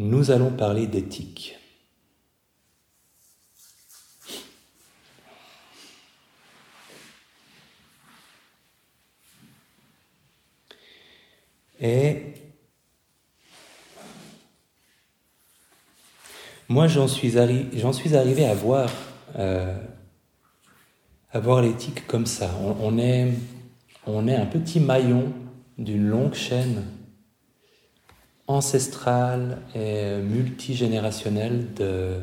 nous allons parler d'éthique. Et moi, j'en suis, arrivé à voir, euh, à voir l'éthique comme ça. On est un petit maillon d'une longue chaîne ancestrale et multigénérationnelle de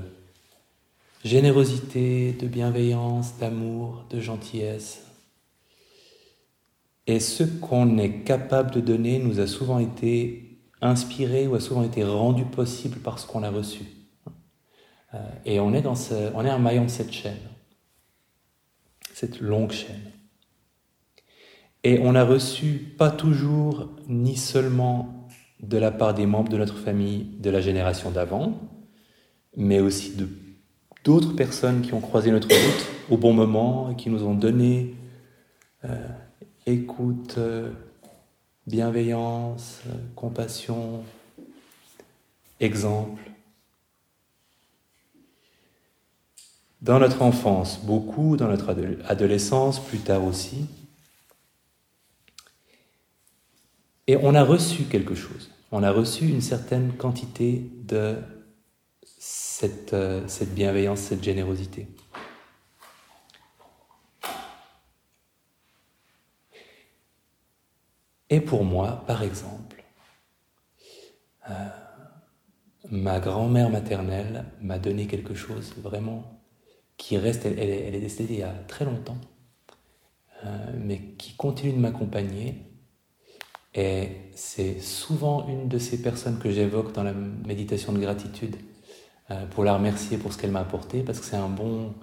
générosité, de bienveillance, d'amour, de gentillesse, et ce qu'on est capable de donner nous a souvent été inspiré ou a souvent été rendu possible par ce qu'on a reçu. Euh, et on est, dans ce, on est un maillon de cette chaîne, cette longue chaîne. Et on a reçu pas toujours ni seulement de la part des membres de notre famille de la génération d'avant, mais aussi de d'autres personnes qui ont croisé notre route au bon moment et qui nous ont donné euh, écoute, euh, bienveillance, compassion, exemple. Dans notre enfance, beaucoup, dans notre adolescence, plus tard aussi. Et on a reçu quelque chose. On a reçu une certaine quantité de cette, euh, bienveillance, cette générosité. Et pour moi, par exemple, euh, ma grand-mère maternelle m'a donné quelque chose vraiment qui reste, elle, est décédée il y a très longtemps, euh, mais qui continue de m'accompagner. Et c'est souvent une de ces personnes que j'évoque dans la méditation de gratitude euh, pour la remercier pour ce qu'elle m'a apporté, parce que c'est un bon,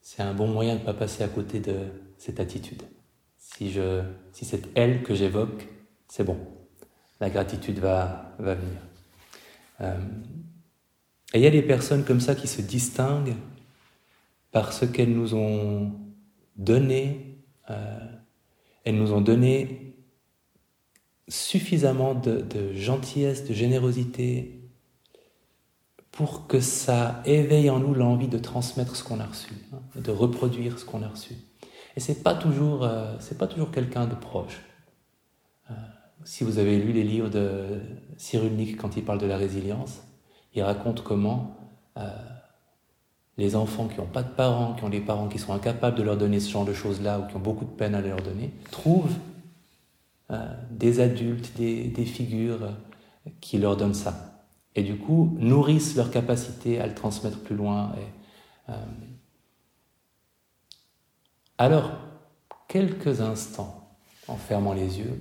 c'est un bon moyen de ne pas passer à côté de cette attitude. Si, si c'est elle que j'évoque, c'est bon. La gratitude va, va venir. Euh, et il y a des personnes comme ça qui se distinguent par ce qu'elles nous ont donné. Euh, elles nous ont donné suffisamment de, gentillesse, de générosité pour que ça éveille en nous l'envie de transmettre ce qu'on a reçu, hein, de reproduire ce qu'on a reçu. Et c'est pas toujours, euh, pas toujours quelqu'un de proche. Euh, si vous avez lu les livres de Cyrulnik quand il parle de la résilience, il raconte comment euh, les enfants qui n'ont pas de parents, qui ont des parents qui sont incapables de leur donner ce genre de choses-là ou qui ont beaucoup de peine à leur donner, trouvent des adultes, des, figures qui leur donnent ça. Et du coup, nourrissent leur capacité à le transmettre plus loin. Et, alors, quelques instants, en fermant les yeux,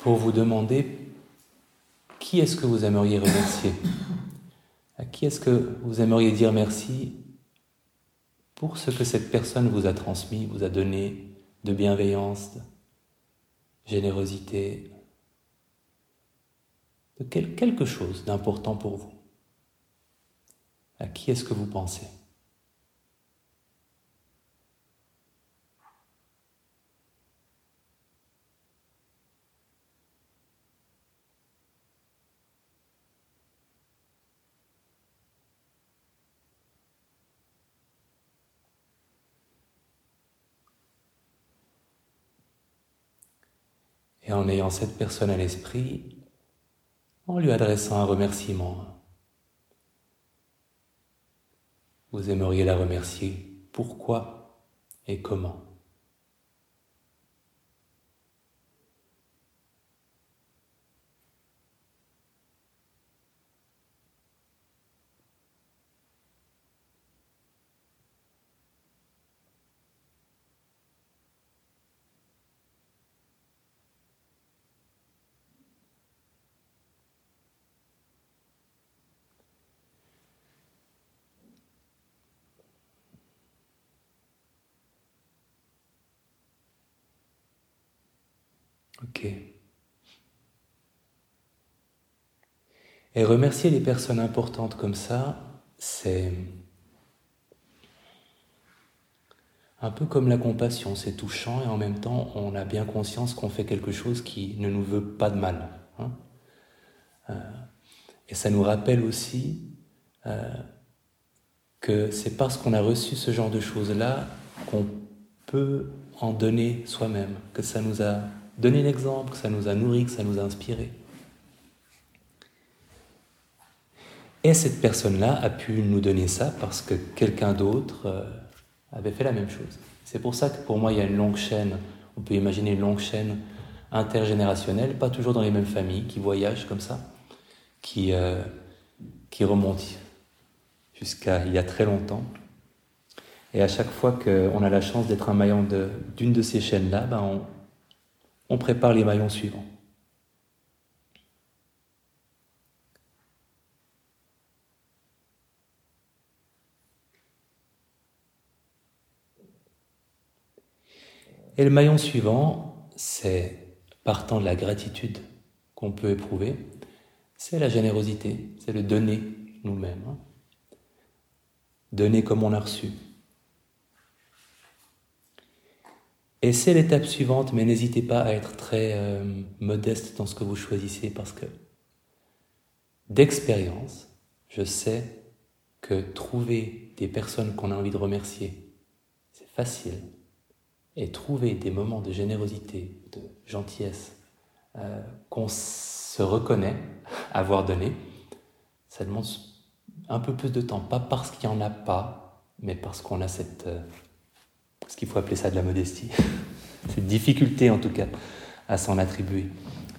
pour vous demander qui est-ce que vous aimeriez remercier? À qui est-ce que vous aimeriez dire merci pour ce que cette personne vous a transmis, vous a donné de bienveillance, de générosité, de quelque chose d'important pour vous? À qui est-ce que vous pensez? En ayant cette personne à l'esprit, en lui adressant un remerciement, vous aimeriez la remercier. Pourquoi et comment? Ok. Et remercier les personnes importantes comme ça, c'est Un peu comme la compassion, c'est touchant et en même temps on a bien conscience qu'on fait quelque chose qui ne nous veut pas de mal. Hein. Euh, et ça nous rappelle aussi euh, que c'est parce qu'on a reçu ce genre de choses-là qu'on peut en donner soi-même, que ça nous a donné l'exemple, que ça nous a nourri, que ça nous a inspiré. Et cette personne-là a pu nous donner ça parce que quelqu'un d'autre euh, avait fait la même chose. C'est pour ça que pour moi, il y a une longue chaîne, on peut imaginer une longue chaîne intergénérationnelle, pas toujours dans les mêmes familles, qui voyagent comme ça, qui, euh, qui remontent jusqu'à il y a très longtemps. Et à chaque fois qu'on a la chance d'être un maillon d'une de, ces chaînes-là, ben on, on prépare les maillons suivants. Et le maillon suivant, c'est partant de la gratitude qu'on peut éprouver, c'est la générosité, c'est le donner nous-mêmes. Hein. Donner comme on a reçu. Et c'est l'étape suivante, mais n'hésitez pas à être très euh, modeste dans ce que vous choisissez parce que d'expérience, je sais que trouver des personnes qu'on a envie de remercier, c'est facile et trouver des moments de générosité, de gentillesse, euh, qu'on se reconnaît avoir donné, ça demande un peu plus de temps. Pas parce qu'il n'y en a pas, mais parce qu'on a cette... ce qu'il faut appeler ça de la modestie. cette difficulté en tout cas à s'en attribuer.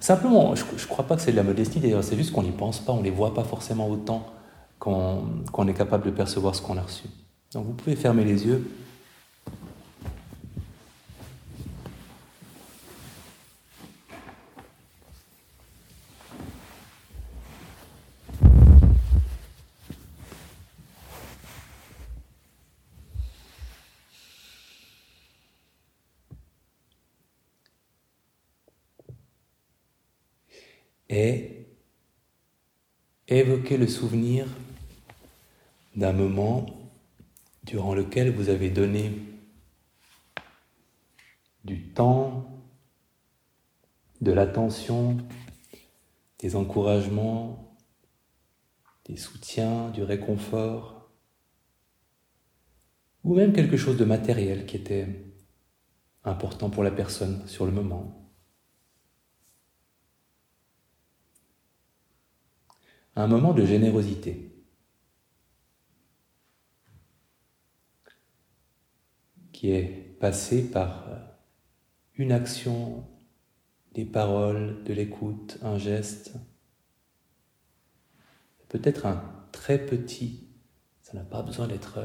Simplement, je ne crois pas que c'est de la modestie, d'ailleurs, c'est juste qu'on n'y pense pas, on ne les voit pas forcément autant qu'on est capable de percevoir ce qu'on a reçu. Donc vous pouvez fermer les yeux et évoquer le souvenir d'un moment durant lequel vous avez donné du temps, de l'attention, des encouragements, des soutiens, du réconfort, ou même quelque chose de matériel qui était important pour la personne sur le moment. Un moment de générosité. qui est passé par une action, des paroles, de l'écoute, un geste, peut-être un très petit, ça n'a pas besoin d'être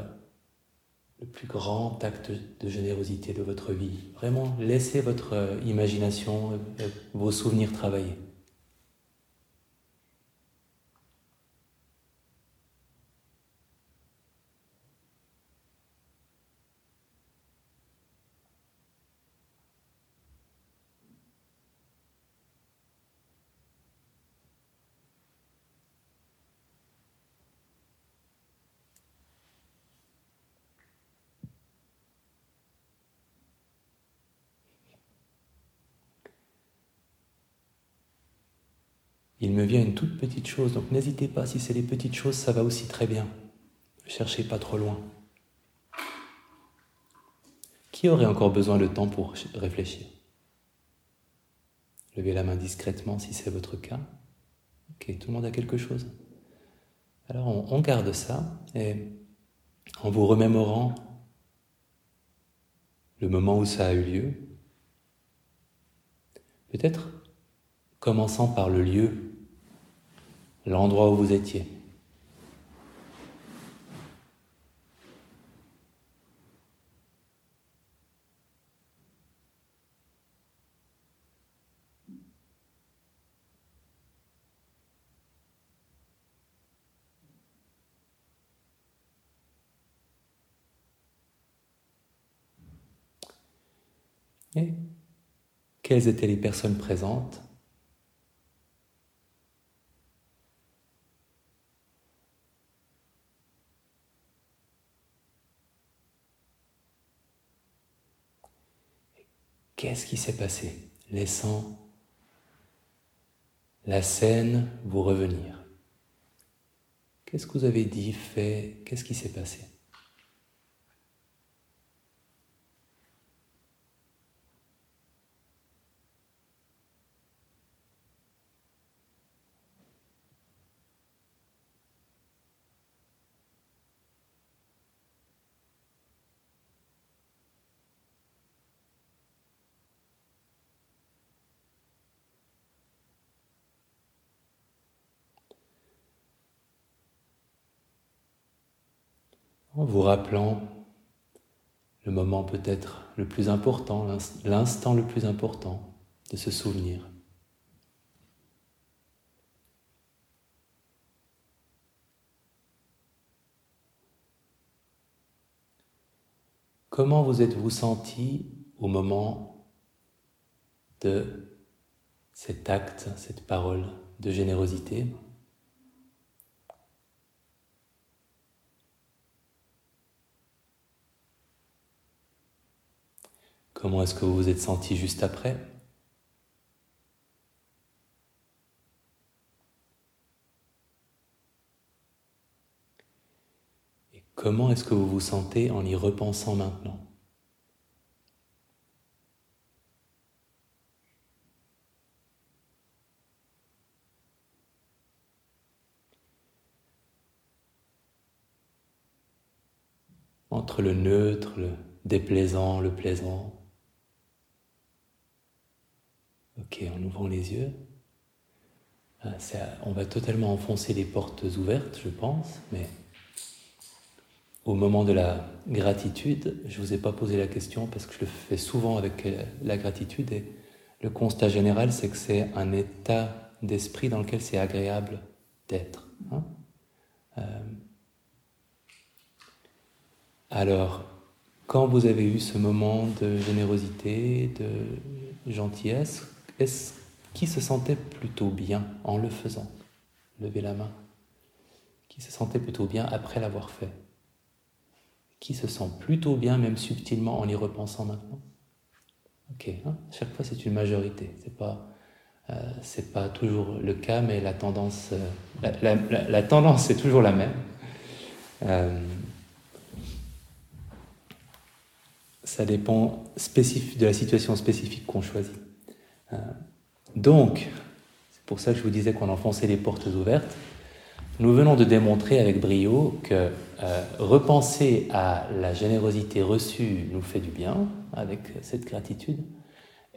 le plus grand acte de générosité de votre vie. Vraiment, laissez votre imagination, vos souvenirs travailler. Il me vient une toute petite chose. Donc n'hésitez pas, si c'est les petites choses, ça va aussi très bien. Ne cherchez pas trop loin. Qui aurait encore besoin de temps pour réfléchir? Levez la main discrètement si c'est votre cas. Ok, tout le monde a quelque chose? Alors on, on garde ça et en vous remémorant le moment où ça a eu lieu, peut-être commençant par le lieu l'endroit où vous étiez. Et quelles étaient les personnes présentes qu'est-ce qui s'est passé Laissant la scène vous revenir. Qu'est-ce que vous avez dit, fait? Qu'est-ce qui s'est passé en vous rappelant le moment peut-être le plus important, l'instant le plus important de ce souvenir. Comment vous êtes-vous senti au moment de cet acte, cette parole de générosité? Comment est-ce que vous vous êtes senti juste après? Et comment est-ce que vous vous sentez en y repensant maintenant? Entre le neutre, le déplaisant, le plaisant, Ok, en ouvrant les yeux. Ah, on va totalement enfoncer les portes ouvertes, je pense, mais au moment de la gratitude, je ne vous ai pas posé la question parce que je le fais souvent avec euh, la gratitude et le constat général, c'est que c'est un état d'esprit dans lequel c'est agréable d'être. Hein. Euh, alors, quand vous avez eu ce moment de générosité, de gentillesse, qui se sentait plutôt bien en le faisant? Levez la main. Qui se sentait plutôt bien après l'avoir fait? Qui se sent plutôt bien, même subtilement, en y repensant maintenant? Ok, hein chaque fois c'est une majorité. C'est pas, euh, pas toujours le cas, mais la tendance, euh, est toujours la même. Euh, ça dépend de la situation spécifique qu'on choisit. Euh, donc, c'est pour ça que je vous disais qu'on enfonçait les portes ouvertes. Nous venons de démontrer avec brio que euh, repenser à la générosité reçue nous fait du bien avec cette gratitude,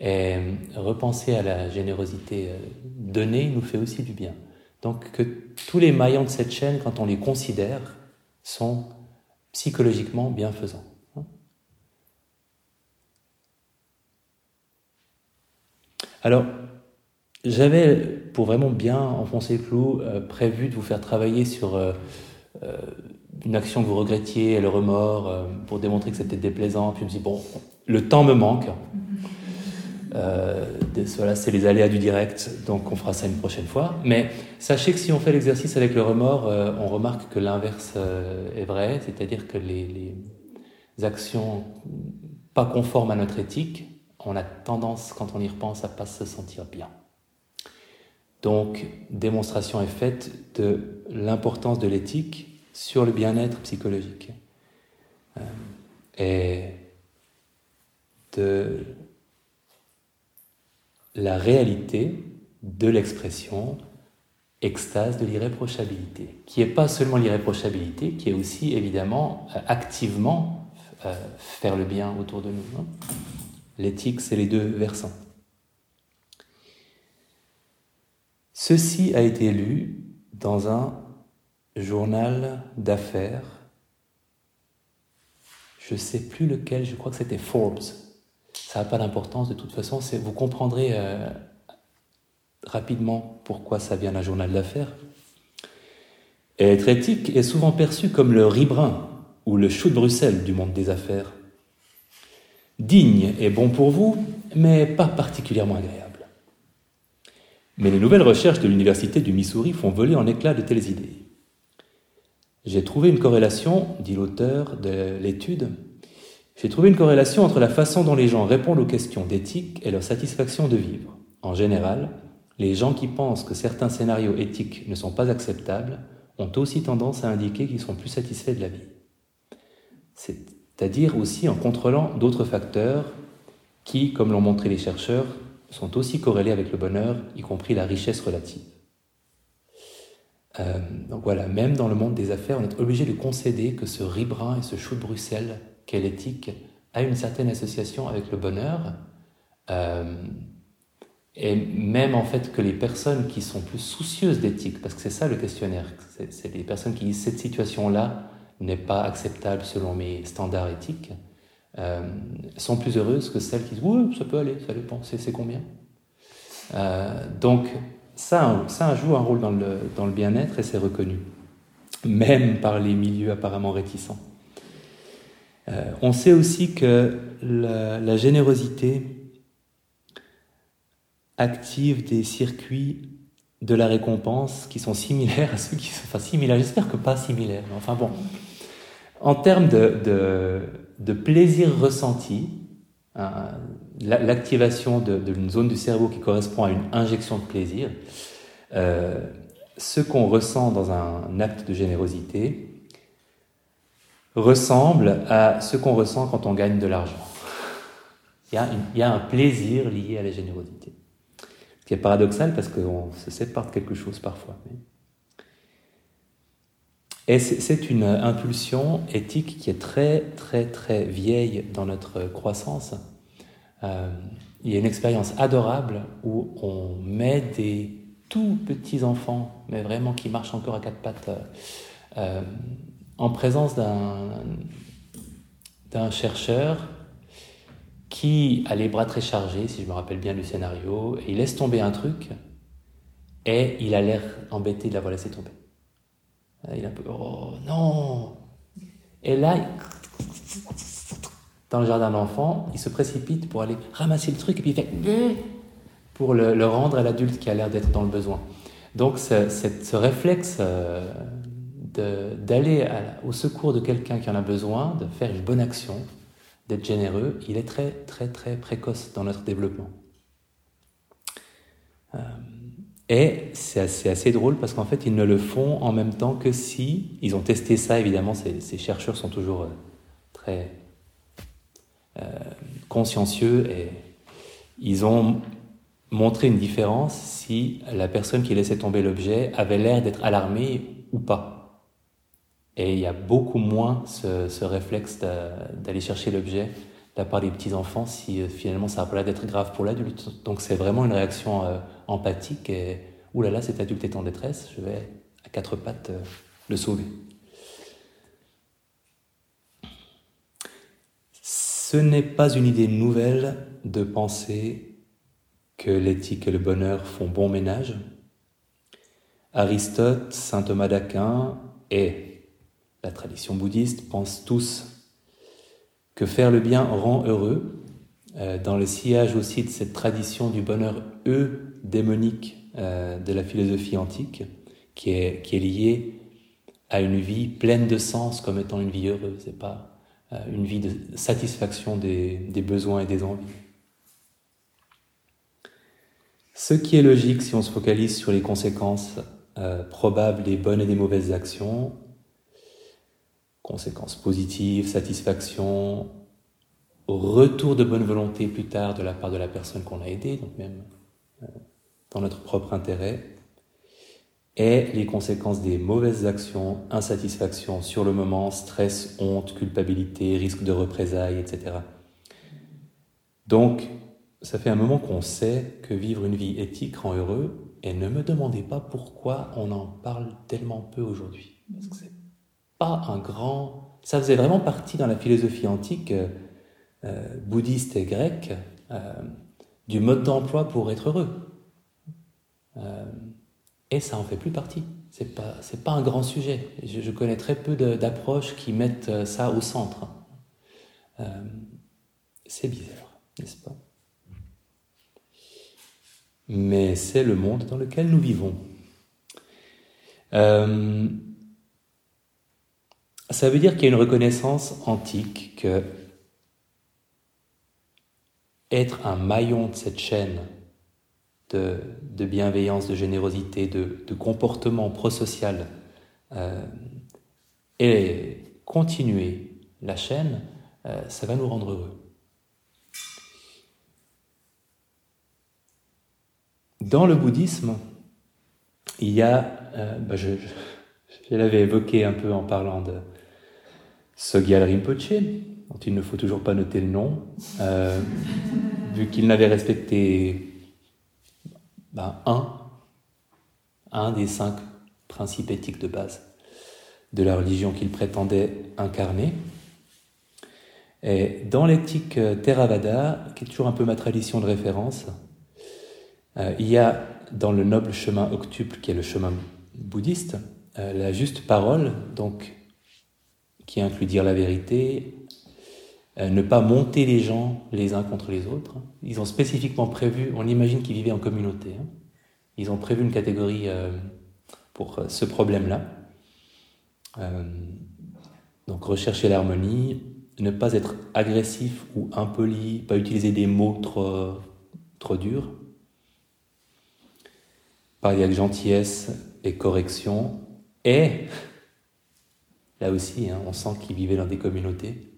et repenser à la générosité euh, donnée nous fait aussi du bien. Donc que tous les maillons de cette chaîne, quand on les considère, sont psychologiquement bienfaisants. Alors, j'avais, pour vraiment bien enfoncer le clou, euh, prévu de vous faire travailler sur euh, euh, une action que vous regrettiez, le remords, pour démontrer que c'était déplaisant. Puis je me suis dit, bon, le temps me manque. voilà, c'est les aléas du direct, donc on fera ça une prochaine fois. Mais sachez que si on fait l'exercice avec le remords, on remarque que l'inverse est vrai, c'est-à-dire que les, les actions pas conformes à notre éthique on a tendance, quand on y repense, à pas se sentir bien. Donc, démonstration est faite de l'importance de l'éthique sur le bien-être psychologique euh, et de la réalité de l'expression extase de l'irréprochabilité, qui n'est pas seulement l'irréprochabilité, qui est aussi évidemment euh, activement euh, faire le bien autour de nous. Hein. L'éthique, c'est les deux versants. Ceci a été lu dans un journal d'affaires. Je ne sais plus lequel, je crois que c'était Forbes. Ça n'a pas d'importance de toute façon, vous comprendrez euh, rapidement pourquoi ça vient d'un journal d'affaires. Être éthique est souvent perçu comme le ribrin ou le chou de Bruxelles du monde des affaires digne et bon pour vous, mais pas particulièrement agréable. Mais les nouvelles recherches de l'Université du Missouri font voler en éclats de telles idées. J'ai trouvé une corrélation, dit l'auteur de l'étude, J'ai trouvé une corrélation entre la façon dont les gens répondent aux questions d'éthique et leur satisfaction de vivre. En général, les gens qui pensent que certains scénarios éthiques ne sont pas acceptables ont aussi tendance à indiquer qu'ils sont plus satisfaits de la vie. C'est-à-dire aussi en contrôlant d'autres facteurs qui, comme l'ont montré les chercheurs, sont aussi corrélés avec le bonheur, y compris la richesse relative. Euh, donc voilà, même dans le monde des affaires, on est obligé de concéder que ce riz brun et ce chou de Bruxelles qu'est l'éthique a une certaine association avec le bonheur. Euh, et même en fait que les personnes qui sont plus soucieuses d'éthique, parce que c'est ça le questionnaire, c'est les personnes qui disent cette situation-là n'est pas acceptable selon mes standards éthiques, euh, sont plus heureuses que celles qui disent oui, ça peut aller, ça dépend, c'est combien. Euh, donc ça, ça joue un rôle dans le, dans le bien-être et c'est reconnu, même par les milieux apparemment réticents. Euh, on sait aussi que la, la générosité active des circuits de la récompense qui sont similaires à ceux qui sont, enfin similaires, j'espère que pas similaires, mais enfin bon, en termes de, plaisir ressenti, hein, l'activation d'une zone du cerveau qui correspond à une injection de plaisir, euh, ce qu'on ressent dans un acte de générosité ressemble à ce qu'on ressent quand on gagne de l'argent. Il y a un plaisir lié à la générosité. Ce qui est paradoxal parce qu'on se sépare de quelque chose parfois. Et c'est une impulsion éthique qui est très, très, très vieille dans notre croissance. Euh, il y a une expérience adorable où on met des tout petits enfants, mais vraiment qui marchent encore à quatre pattes, euh, en présence d'un chercheur qui a les bras très chargés, si je me rappelle bien du scénario, et il laisse tomber un truc, et il a l'air embêté de l'avoir laissé tomber. Il est un peu, oh non Et là, dans le jardin d'enfant, il se précipite pour aller ramasser le truc, et puis il fait, pour le, rendre à l'adulte qui a l'air d'être dans le besoin. Donc ce, ce réflexe euh, d'aller au secours de quelqu'un qui en a besoin, de faire une bonne action, d'être généreux, il est très très très précoce dans notre développement. Euh, et c'est assez, drôle parce qu'en fait, ils ne le font en même temps que si, ils ont testé ça, évidemment, ces, chercheurs sont toujours euh, très euh, consciencieux et ils ont montré une différence si la personne qui laissait tomber l'objet avait l'air d'être alarmée ou pas. Et il y a beaucoup moins ce, réflexe d'aller chercher l'objet la part des petits-enfants si euh, finalement ça a pas l'air d'être grave pour l'adulte. Donc c'est vraiment une réaction euh, empathique et « Ouh là là, cet adulte est en détresse, je vais à quatre pattes euh, le sauver ». Ce n'est pas une idée nouvelle de penser que l'éthique et le bonheur font bon ménage. Aristote, saint Thomas d'Aquin et la tradition bouddhiste pense tous que faire le bien rend heureux, euh, dans le sillage aussi de cette tradition du bonheur e démonique euh, de la philosophie antique, qui est, liée à une vie pleine de sens comme étant une vie heureuse, c'est pas euh, une vie de satisfaction des, des besoins et des envies. Ce qui est logique si on se focalise sur les conséquences probables des bonnes et des mauvaises actions, conséquences positives, satisfaction, retour de bonne volonté plus tard de la part de la personne qu'on a aidée, donc même euh, dans notre propre intérêt, et les conséquences des mauvaises actions, insatisfaction sur le moment, stress, honte, culpabilité, risque de représailles, etc. Donc, ça fait un moment qu'on sait que vivre une vie éthique rend heureux, et ne me demandez pas pourquoi on en parle tellement peu aujourd'hui. Un grand... Ça faisait vraiment partie dans la philosophie antique euh, euh, bouddhiste et grecque euh, du mode d'emploi pour être heureux. et ça en fait plus partie. C'est pas, c'est pas un grand sujet. Je, connais très peu d'approches qui mettent ça au centre. c'est bizarre, n'est-ce pas? Mais c'est le monde dans lequel nous vivons. Ça veut dire qu'il y a une reconnaissance antique que être un maillon de cette chaîne de, bienveillance, de générosité, de, comportement prosocial euh, et continuer la chaîne, euh, ça va nous rendre heureux. Dans le bouddhisme, il y a, euh, bah, je, l'avais évoqué un peu en parlant de Sogyal Rinpoche, dont il ne faut toujours pas noter le nom, euh, vu qu'il n'avait respecté ben, un, un des cinq principes éthiques de base de la religion qu'il prétendait incarner. Et dans l'éthique Theravada, qui est toujours un peu ma tradition de référence, euh, il y a dans le noble chemin octuple, qui est le chemin bouddhiste, euh, la juste parole, donc qui inclut dire la vérité, euh, ne pas monter les gens les uns contre les autres. Ils ont spécifiquement prévu, on imagine qu'ils vivaient en communauté, hein. ils ont prévu une catégorie euh, pour ce problème-là. donc rechercher l'harmonie, ne pas être agressif ou impoli, pas utiliser des mots trop, trop durs, parler avec gentillesse et correction, et là aussi, hein, on sent qu'ils vivaient dans des communautés,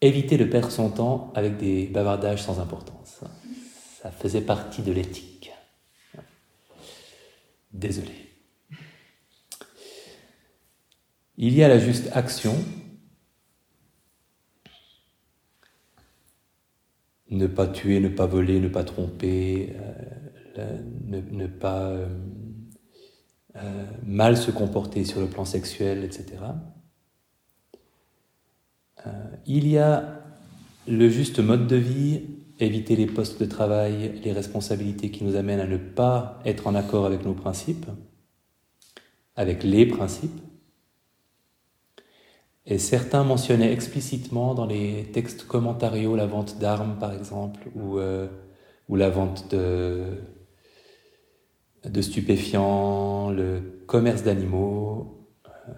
éviter de perdre son temps avec des bavardages sans importance. Ça faisait partie de l'éthique. Désolé. Il y a la juste action. Ne pas tuer, ne pas voler, ne pas tromper, euh, ne, pas euh, euh, mal se comporter sur le plan sexuel, etc. Euh, il y a le juste mode de vie, éviter les postes de travail, les responsabilités qui nous amènent à ne pas être en accord avec nos principes, avec les principes. Et certains mentionnaient explicitement dans les textes commentariaux la vente d'armes, par exemple, ou, euh, ou la vente de, de stupéfiants, le commerce d'animaux, euh,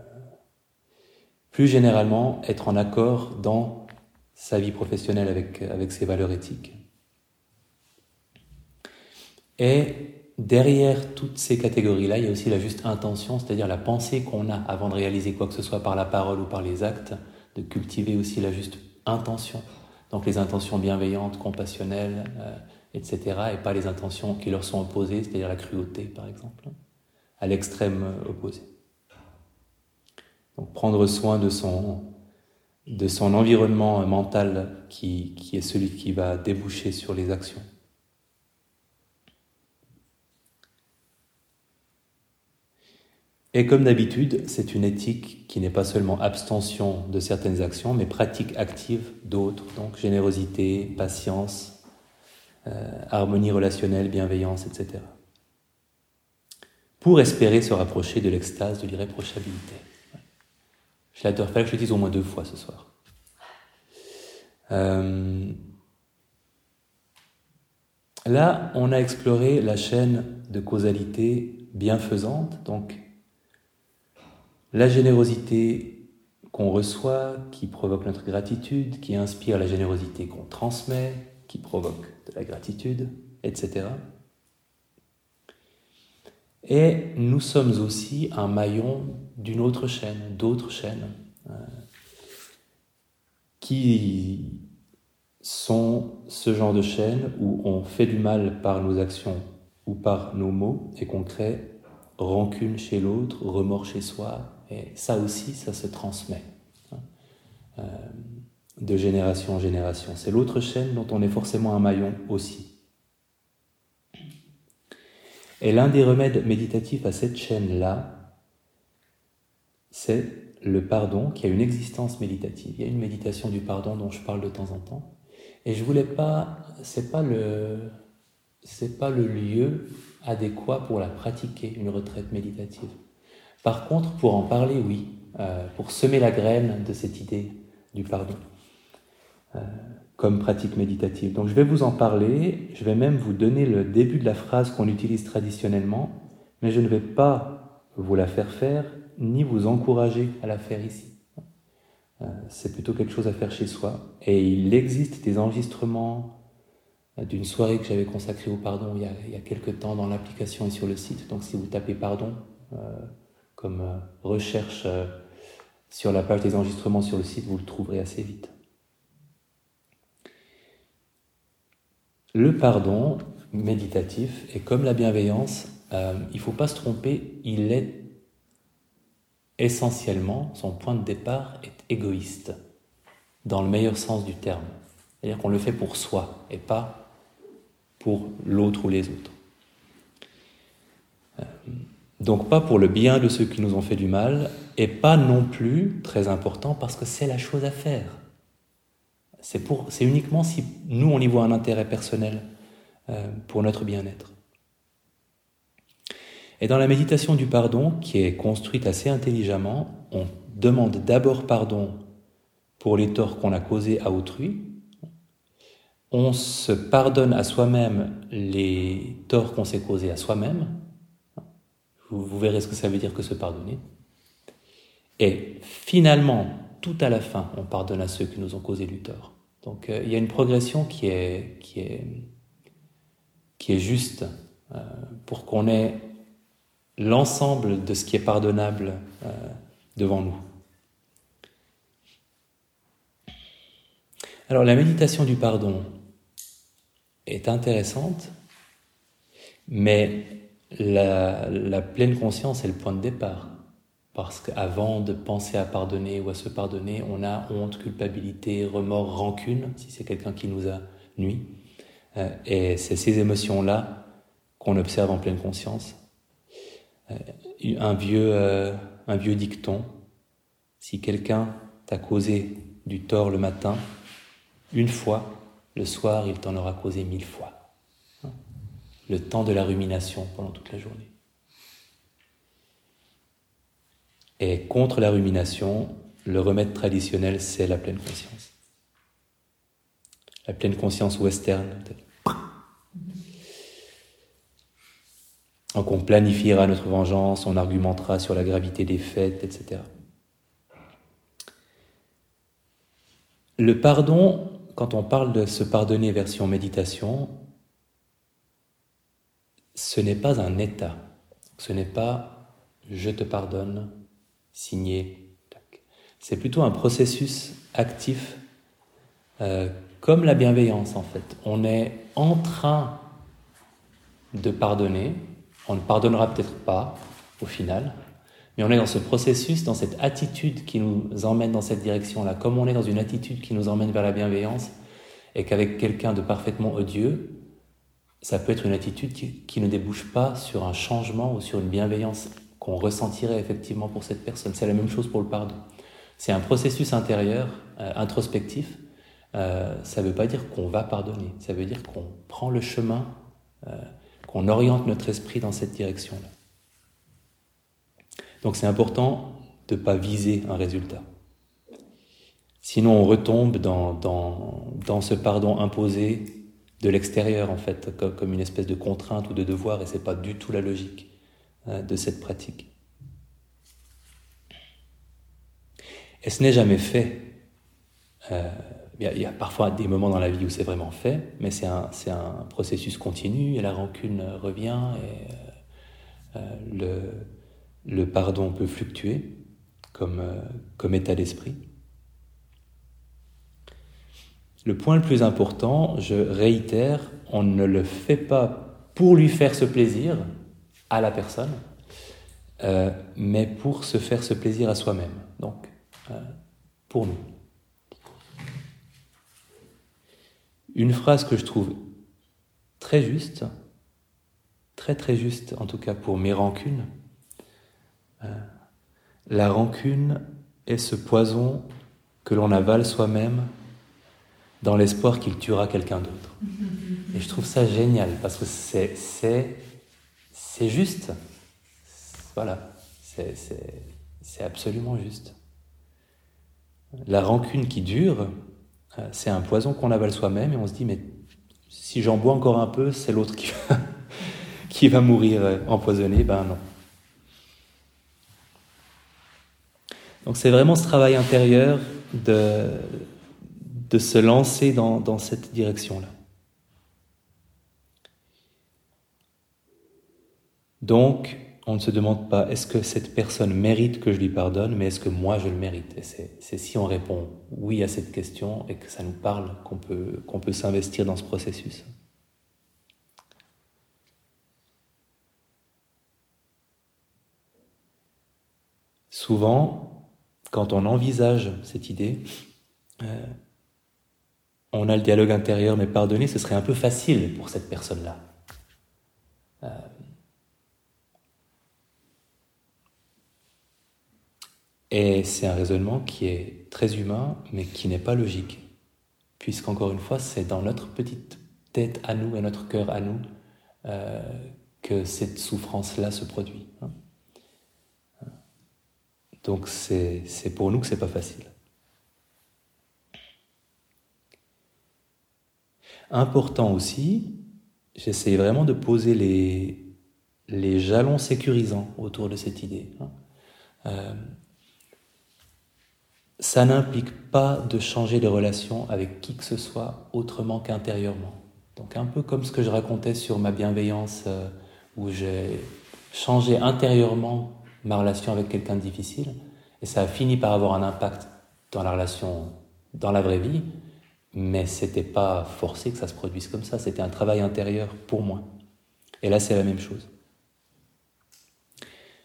plus généralement être en accord dans sa vie professionnelle avec, avec ses valeurs éthiques. Et derrière toutes ces catégories-là, il y a aussi la juste intention, c'est-à-dire la pensée qu'on a avant de réaliser quoi que ce soit par la parole ou par les actes, de cultiver aussi la juste intention. Donc les intentions bienveillantes, compassionnelles, euh, etc., et pas les intentions qui leur sont opposées, c'est-à-dire la cruauté, par exemple, à l'extrême opposé. Donc prendre soin de son, environnement mental qui, qui est celui qui va déboucher sur les actions. Et comme d'habitude, c'est une éthique qui n'est pas seulement abstention de certaines actions, mais pratique active d'autres, donc générosité, patience, harmonie relationnelle, bienveillance, etc. Pour espérer se rapprocher de l'extase de l'irréprochabilité. Je il fallait que je le dise au moins deux fois ce soir. Euh, là, on a exploré la chaîne de causalité bienfaisante, donc la générosité qu'on reçoit, qui provoque notre gratitude, qui inspire la générosité qu'on transmet, qui provoque de la gratitude, etc. Et nous sommes aussi un maillon d'une autre chaîne, d'autres chaînes, euh, qui sont ce genre de chaînes où on fait du mal par nos actions ou par nos mots et qu'on crée rancune chez l'autre, remords chez soi, et ça aussi, ça se transmet. Hein. Euh, de génération en génération. C'est l'autre chaîne dont on est forcément un maillon aussi. Et l'un des remèdes méditatifs à cette chaîne-là, c'est le pardon qui a une existence méditative. Il y a une méditation du pardon dont je parle de temps en temps. Et je voulais pas, c'est pas le, pas le lieu adéquat pour la pratiquer, une retraite méditative. Par contre, pour en parler, oui, euh, pour semer la graine de cette idée du pardon. Euh, comme pratique méditative. Donc je vais vous en parler, je vais même vous donner le début de la phrase qu'on utilise traditionnellement, mais je ne vais pas vous la faire faire, ni vous encourager à la faire ici. Euh, c'est plutôt quelque chose à faire chez soi. Et il existe des enregistrements d'une soirée que j'avais consacrée au pardon il y, a, il quelques temps dans l'application et sur le site. Donc si vous tapez pardon comme recherche sur la page des enregistrements sur le site, vous le trouverez assez vite. Le pardon méditatif est comme la bienveillance, euh, il ne faut pas se tromper, il est essentiellement, son point de départ est égoïste, dans le meilleur sens du terme. C'est-à-dire qu'on le fait pour soi et pas pour l'autre ou les autres. Euh, donc pas pour le bien de ceux qui nous ont fait du mal, et pas non plus, très important, parce que c'est la chose à faire. C'est, uniquement si nous, on y voit un intérêt personnel euh, pour notre bien-être. Et dans la méditation du pardon, qui est construite assez intelligemment, on demande d'abord pardon pour les torts qu'on a causés à autrui. On se pardonne à soi-même les torts qu'on s'est causés à soi-même. Vous, verrez ce que ça veut dire que se pardonner. Et finalement, tout à la fin, on pardonne à ceux qui nous ont causé du tort. Donc euh, il y a une progression qui est, juste euh, pour qu'on ait l'ensemble de ce qui est pardonnable euh, devant nous. Alors la méditation du pardon est intéressante, mais la pleine conscience est le point de départ. Parce qu'avant de penser à pardonner ou à se pardonner, on a honte, culpabilité, remords, rancune, si c'est quelqu'un qui nous a nuit. Euh, et c'est ces émotions-là qu'on observe en pleine conscience. Euh, un, vieux, euh, un vieux dicton, si quelqu'un t'a causé du tort le matin, une fois, le soir, il t'en aura causé mille fois. Le temps de la rumination pendant toute la journée. Et contre la rumination, le remède traditionnel, c'est la pleine conscience. La pleine conscience western. Donc on planifiera notre vengeance, on argumentera sur la gravité des faits, etc. Le pardon, quand on parle de se pardonner version méditation, ce n'est pas un état. Ce n'est pas je te pardonne, signé. C'est plutôt un processus actif, euh, comme la bienveillance en fait. On est en train de pardonner, on ne pardonnera peut-être pas au final, mais on est dans ce processus, dans cette attitude qui nous emmène dans cette direction-là, comme on est dans une attitude qui nous emmène vers la bienveillance, et qu'avec quelqu'un de parfaitement odieux, ça peut être une attitude qui, ne débouche pas sur un changement ou sur une bienveillance qu'on ressentirait effectivement pour cette personne. C'est la même chose pour le pardon. C'est un processus intérieur, euh, introspectif. Euh, ça ne veut pas dire qu'on va pardonner, ça veut dire qu'on prend le chemin, euh, qu'on oriente notre esprit dans cette direction-là. Donc c'est important de ne pas viser un résultat. Sinon on retombe dans, dans, ce pardon imposé de l'extérieur, en fait, comme, comme, une espèce de contrainte ou de devoir, et ce n'est pas du tout la logique. Euh, de cette pratique. Et ce n'est jamais fait. Euh, il y, a parfois des moments dans la vie où c'est vraiment fait, mais c'est un, un, processus continu et la rancune revient et euh, le, le, pardon peut fluctuer comme, comme état d'esprit. Le point le plus important, je réitère, on ne le fait pas pour lui faire ce plaisir, à la personne, euh, mais pour se faire ce plaisir à soi-même, donc euh, pour nous. Une phrase que je trouve très juste, très très juste en tout cas pour mes rancunes, euh, la rancune est ce poison que l'on avale soi-même dans l'espoir qu'il tuera quelqu'un d'autre. Et je trouve ça génial parce que c'est c'est juste. Voilà, c'est absolument juste. La rancune qui dure, euh, c'est un poison qu'on avale soi-même et on se dit, mais si j'en bois encore un peu, c'est l'autre qui, va mourir euh, empoisonné. Ben non. Donc c'est vraiment ce travail intérieur de, se lancer dans, dans cette direction-là. Donc, on ne se demande pas est-ce que cette personne mérite que je lui pardonne, mais est-ce que moi je le mérite? Et c'est si on répond oui à cette question et que ça nous parle qu'on peut, s'investir dans ce processus. Souvent, quand on envisage cette idée, euh, on a le dialogue intérieur, mais pardonner, ce serait un peu facile pour cette personne-là. Euh, Et c'est un raisonnement qui est très humain, mais qui n'est pas logique. Puisqu'encore une fois, c'est dans notre petite tête à nous et notre cœur à nous euh, que cette souffrance-là se produit. Hein. Donc c'est pour nous que c'est pas facile. Important aussi, j'essaie vraiment de poser les, les jalons sécurisants autour de cette idée. Hein. Euh, ça n'implique pas de changer les relations avec qui que ce soit autrement qu'intérieurement. Donc un peu comme ce que je racontais sur ma bienveillance, euh, où j'ai changé intérieurement ma relation avec quelqu'un de difficile, et ça a fini par avoir un impact dans la relation, dans la vraie vie, mais c'était pas forcé que ça se produise comme ça, c'était un travail intérieur pour moi. Et là, c'est la même chose.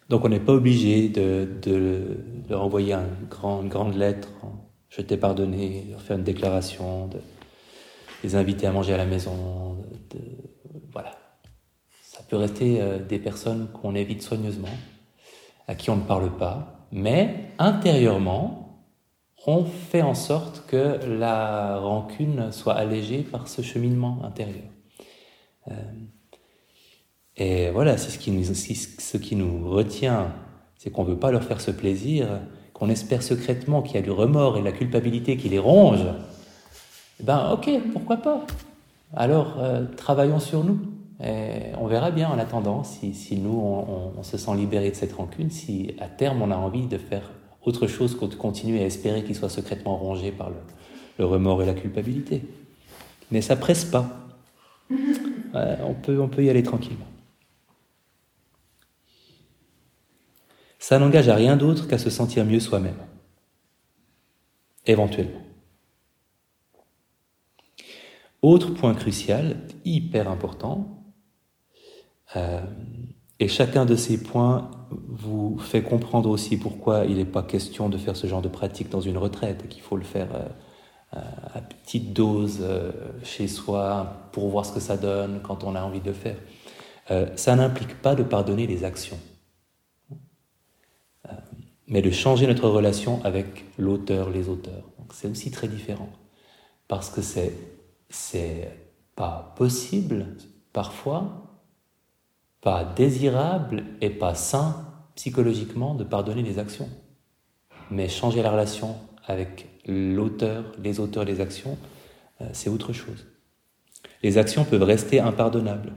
Donc on n'est pas obligé de, de, leur envoyer une grande lettre, je t'ai pardonné, faire une déclaration, de les inviter à manger à la maison. Voilà. Ça peut rester euh, des personnes qu'on évite soigneusement, à qui on ne parle pas, mais intérieurement, on fait en sorte que la rancune soit allégée par ce cheminement intérieur. Euh, et voilà, c'est ce qui nous, ce qui nous retient, c'est qu'on ne veut pas leur faire ce plaisir, qu'on espère secrètement qu'il y a du remords et la culpabilité qui les ronge. Eh ben ok, pourquoi pas Alors euh, travaillons sur nous. Et on verra bien en attendant si, si nous, on, se sent libéré de cette rancune, si à terme on a envie de faire autre chose que de continuer à espérer qu'il soit secrètement rongé par le, le, remords et la culpabilité. Mais ça presse pas. on, peut, on peut y aller tranquillement. Ça n'engage à rien d'autre qu'à se sentir mieux soi-même. Éventuellement. Autre point crucial, hyper important, euh, et chacun de ces points vous fait comprendre aussi pourquoi il n'est pas question de faire ce genre de pratique dans une retraite, qu'il faut le faire euh, euh, à petite dose chez soi pour voir ce que ça donne quand on a envie de le faire. ça n'implique pas de pardonner les actions mais de changer notre relation avec l'auteur, les auteurs. C'est aussi très différent. Parce que c'est, pas possible, parfois, pas désirable et pas sain psychologiquement de pardonner les actions. Mais changer la relation avec l'auteur, les auteurs, les actions, euh, c'est autre chose. Les actions peuvent rester impardonnables.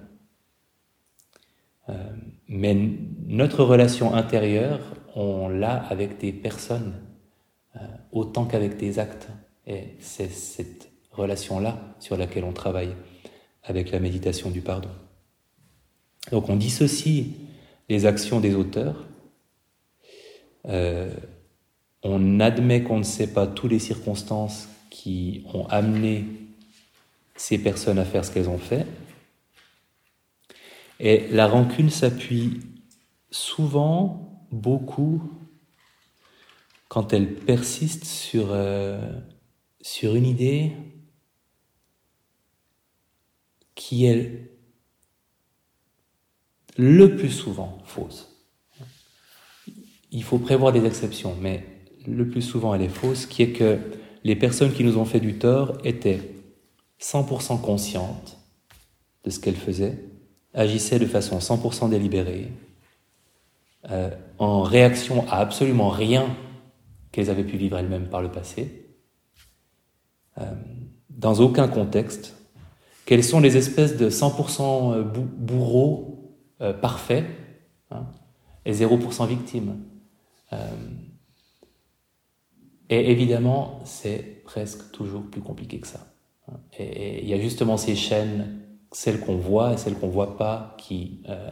Euh, mais notre relation intérieure, on l'a avec des personnes euh, autant qu'avec des actes. Et c'est cette relation-là sur laquelle on travaille avec la méditation du pardon. Donc on dissocie les actions des auteurs, euh, on admet qu'on ne sait pas toutes les circonstances qui ont amené ces personnes à faire ce qu'elles ont fait, et la rancune s'appuie souvent, beaucoup, quand elle persiste sur, euh, sur une idée qui est le plus souvent fausse. Il faut prévoir des exceptions, mais le plus souvent elle est fausse, qui est que les personnes qui nous ont fait du tort étaient 100% conscientes de ce qu'elles faisaient, agissaient de façon 100% délibérée, euh, en réaction à absolument rien qu'elles avaient pu vivre elles-mêmes par le passé, euh, dans aucun contexte, quels sont les espèces de 100% euh, bourreaux parfaits hein, et 0% victimes. et évidemment, c'est presque toujours plus compliqué que ça. Hein. et il y a justement ces chaînes celles qu'on voit et celles qu'on voit pas, qui euh,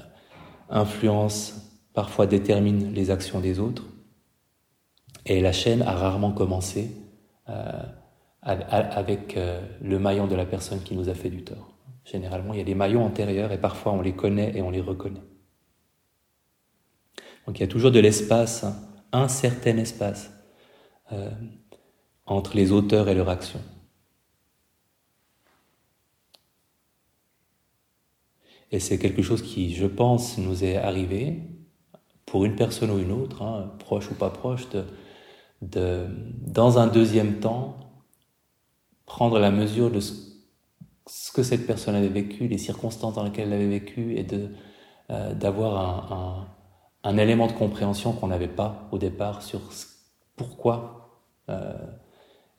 influence, parfois détermine les actions des autres. Et la chaîne a rarement commencé euh, avec euh, le maillon de la personne qui nous a fait du tort. Généralement, il y a des maillons antérieurs et parfois on les connaît et on les reconnaît. Donc il y a toujours de l'espace, un certain espace euh, entre les auteurs et leur action. Et c'est quelque chose qui, je pense, nous est arrivé pour une personne ou une autre, hein, proche ou pas proche, de, dans un deuxième temps, prendre la mesure de ce, que cette personne avait vécu, les circonstances dans lesquelles elle avait vécu, et euh, d'avoir un, un, un, élément de compréhension qu'on n'avait pas au départ sur pourquoi euh,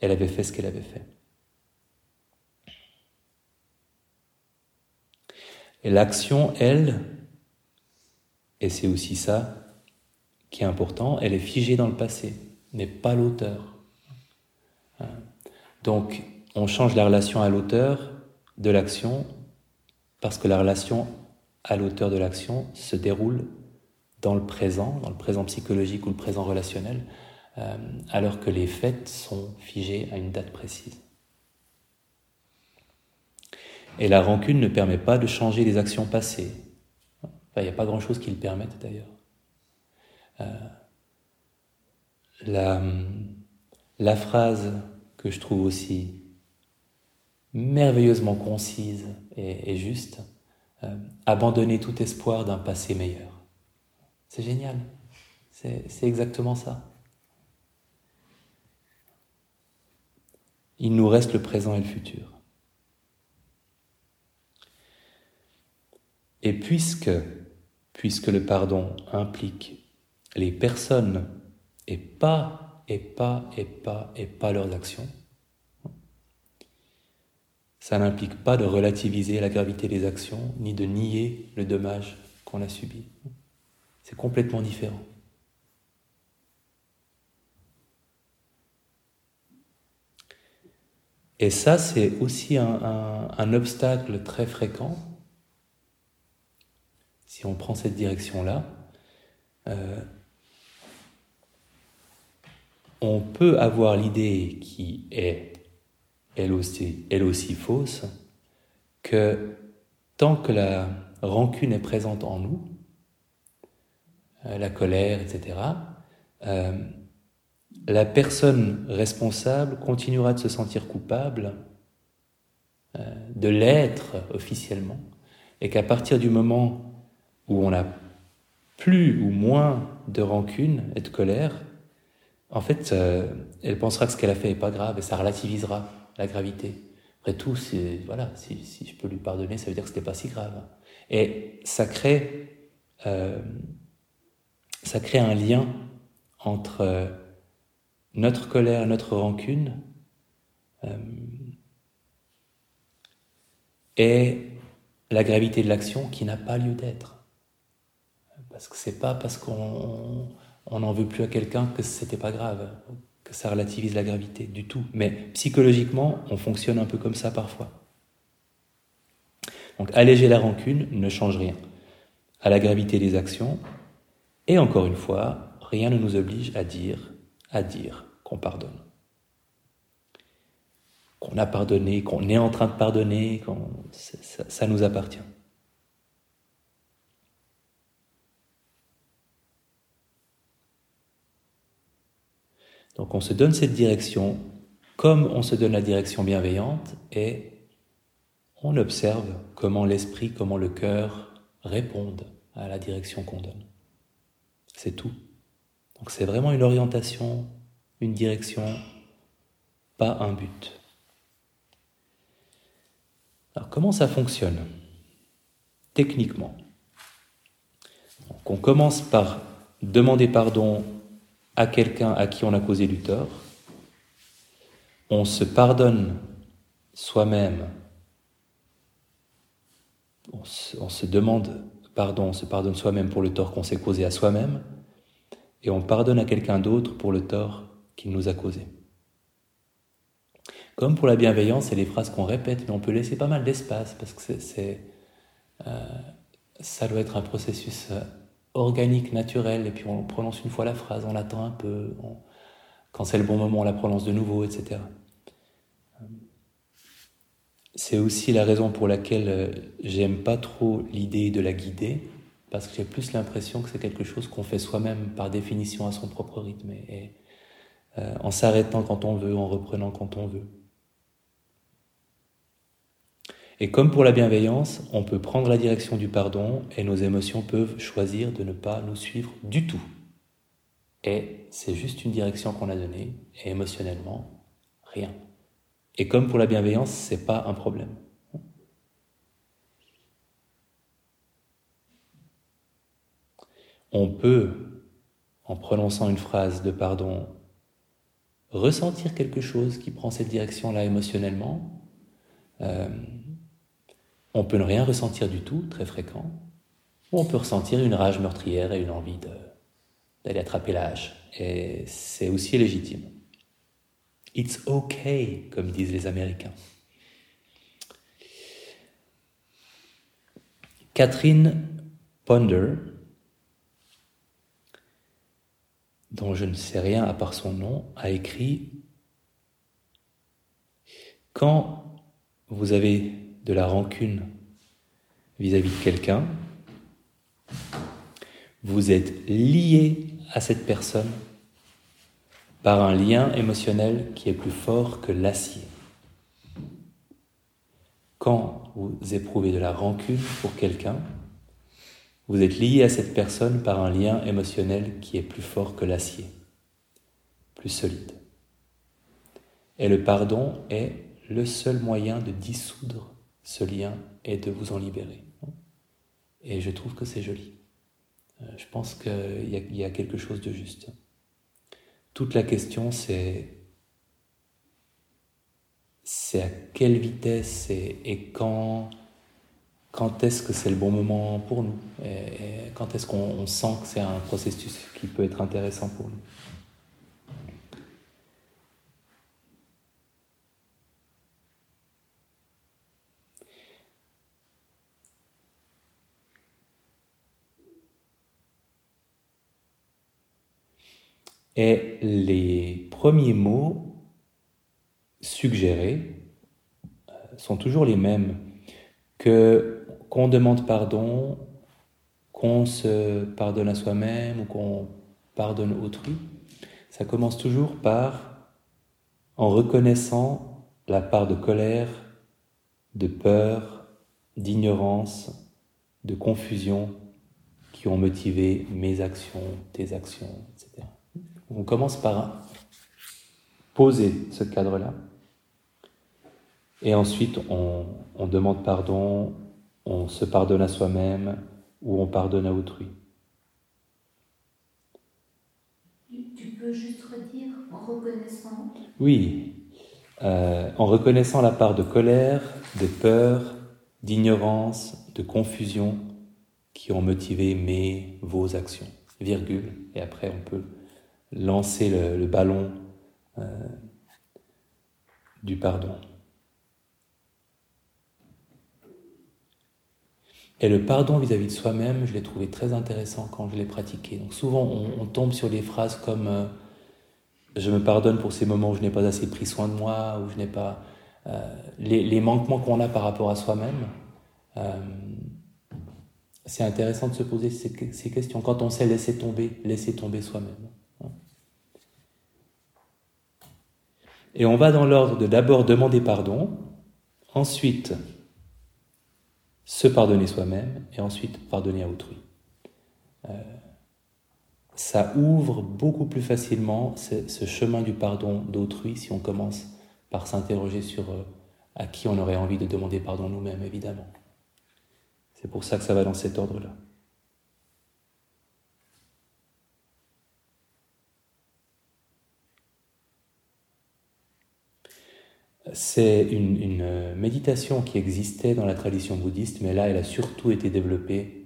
elle avait fait ce qu'elle avait fait. Et l'action, elle, et c'est aussi ça qui est important, elle est figée dans le passé, n'est pas l'auteur. Hein. Donc, on change la relation à l'auteur de l'action parce que la relation à l'auteur de l'action se déroule dans le présent, dans le présent psychologique ou le présent relationnel, euh, alors que les faits sont figés à une date précise. Et la rancune ne permet pas de changer les actions passées. il n'y a pas grand-chose qui le permette d'ailleurs. Euh, la, phrase que je trouve aussi merveilleusement concise et, juste, euh, abandonner tout espoir d'un passé meilleur. C'est génial. C'est exactement ça. Il nous reste le présent et le futur. Et puisque le pardon implique les personnes et pas, et pas, et pas, et pas leurs actions, ça n'implique pas de relativiser la gravité des actions, ni de nier le dommage qu'on a subi. C'est complètement différent. Et ça, c'est aussi un, obstacle très fréquent si on prend cette direction-là, euh, on peut avoir l'idée qui est elle aussi, fausse, que tant que la rancune est présente en nous, euh, la colère, etc., euh, la personne responsable continuera de se sentir coupable, de l'être officiellement, et qu'à partir du moment où on a plus ou moins de rancune et de colère, en fait, euh, elle pensera que ce qu'elle a fait n'est pas grave et ça relativisera la gravité. Après tout, voilà, si, je peux lui pardonner, ça veut dire que ce n'était pas si grave. Et ça crée, euh, ça crée un lien entre euh, notre colère, notre rancune et la gravité de l'action qui n'a pas lieu d'être. Parce que c'est pas parce qu'on n'en veut plus à quelqu'un que c'était pas grave, que ça relativise la gravité du tout. Mais psychologiquement, on fonctionne un peu comme ça parfois. Donc alléger la rancune ne change rien à la gravité des actions. Et encore une fois, rien ne nous oblige à dire, à dire qu'on pardonne. Qu'on a pardonné, qu'on est en train de pardonner, ça nous appartient. Donc on se donne cette direction comme on se donne la direction bienveillante et on observe comment l'esprit, comment le cœur répondent à la direction qu'on donne. C'est tout. Donc c'est vraiment une orientation, une direction, pas un but. Alors comment ça fonctionne techniquement? Donc on commence par demander pardon à quelqu'un à qui on a causé du tort, on se pardonne soi-même, on se, demande pardon, on se pardonne soi-même pour le tort qu'on s'est causé à soi-même, et on pardonne à quelqu'un d'autre pour le tort qu'il nous a causé. Comme pour la bienveillance, c'est les phrases qu'on répète, mais on peut laisser pas mal d'espace parce que c'est, euh, ça doit être un processus euh, organique, naturel, et puis on prononce une fois la phrase, on l'attend un peu, quand c'est le bon moment, on la prononce de nouveau, etc. C'est aussi la raison pour laquelle euh, j'aime pas trop l'idée de la guider, parce que j'ai plus l'impression que c'est quelque chose qu'on fait soi-même par définition à son propre rythme, et, euh, en s'arrêtant quand on veut, en reprenant quand on veut. Et comme pour la bienveillance, on peut prendre la direction du pardon et nos émotions peuvent choisir de ne pas nous suivre du tout. Et c'est juste une direction qu'on a donnée, et émotionnellement, rien. Et comme pour la bienveillance, c'est pas un problème. On peut, en prononçant une phrase de pardon, ressentir quelque chose qui prend cette direction-là émotionnellement. Euh, on peut ne rien ressentir du tout, très fréquent, ou on peut ressentir une rage meurtrière et une envie d'aller attraper la hache. Et c'est aussi légitime. It's okay, comme disent les Américains. Catherine Ponder, dont je ne sais rien à part son nom, a écrit Quand vous avez de la rancune vis-à-vis de quelqu'un, vous êtes lié à cette personne par un lien émotionnel qui est plus fort que l'acier. Quand vous éprouvez de la rancune pour quelqu'un, vous êtes lié à cette personne par un lien émotionnel qui est plus fort que l'acier, plus solide. Et le pardon est le seul moyen de dissoudre ce lien et de vous en libérer. Et je trouve que c'est joli. Euh, je pense qu'il y, a quelque chose de juste. Toute la question, c'est à quelle vitesse et, quand, quand est-ce que c'est le bon moment pour nous? Et quand est-ce qu'on sent que c'est un processus qui peut être intéressant pour nous? Et les premiers mots suggérés euh, sont toujours les mêmes. Que qu'on demande pardon, qu'on se pardonne à soi-même ou qu'on pardonne autrui, ça commence toujours par en reconnaissant la part de colère, de peur, d'ignorance, de confusion qui ont motivé mes actions, tes actions. On commence par poser ce cadre-là. Et ensuite, on, demande pardon, on se pardonne à soi-même ou on pardonne à autrui. Tu peux juste redire en reconnaissant? Oui, euh, en reconnaissant la part de colère, de peur, d'ignorance, de confusion qui ont motivé mes, vos actions. Virgule, et après on peut lancer le, ballon euh, du pardon. Et le pardon vis-à-vis de soi-même, je l'ai trouvé très intéressant quand je l'ai pratiqué. Donc souvent, on, tombe sur des phrases comme euh, je me pardonne pour ces moments où je n'ai pas assez pris soin de moi, où je n'ai pas euh, les, manquements qu'on a par rapport à soi-même. c'est intéressant de se poser ces, ces questions. Quand on sait laisser tomber, laisser tomber soi-même. Et on va dans l'ordre de d'abord demander pardon, ensuite se pardonner soi-même et ensuite pardonner à autrui. Euh, ça ouvre beaucoup plus facilement ce, chemin du pardon d'autrui si on commence par s'interroger sur euh, à qui on aurait envie de demander pardon nous-mêmes, évidemment. C'est pour ça que ça va dans cet ordre-là. C'est une, méditation qui existait dans la tradition bouddhiste, mais là, elle a surtout été développée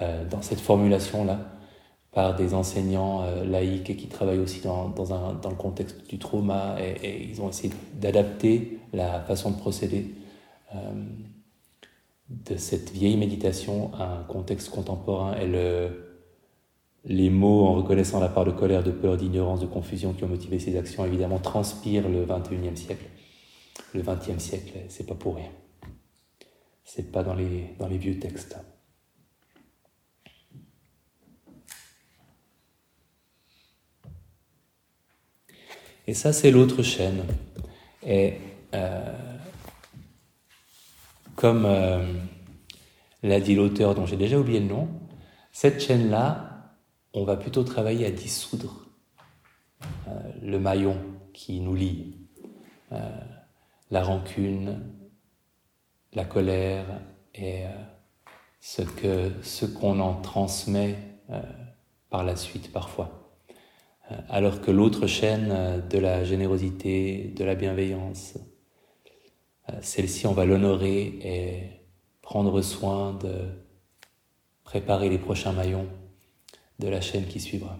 euh, dans cette formulation-là par des enseignants euh, laïcs et qui travaillent aussi dans, le contexte du trauma et, ils ont essayé d'adapter la façon de procéder. Euh, de cette vieille méditation à un contexte contemporain et les mots en reconnaissant la part de colère, de peur, d'ignorance, de confusion qui ont motivé ces actions, évidemment, transpirent le 21e siècle. Le 20e siècle, c'est pas pour rien. C'est pas dans les, dans les vieux textes. Et ça, c'est l'autre chaîne. Et euh, comme euh, l'a dit l'auteur dont j'ai déjà oublié le nom, cette chaîne-là, on va plutôt travailler à dissoudre euh, le maillon qui nous lie, la rancune, la colère et ce que ce qu'on en transmet par la suite parfois. Euh, alors que l'autre chaîne euh, de la générosité, de la bienveillance, euh, celle-ci, on va l'honorer et prendre soin de préparer les prochains maillons de la chaîne qui suivra.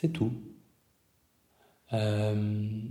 C'est tout. Euh,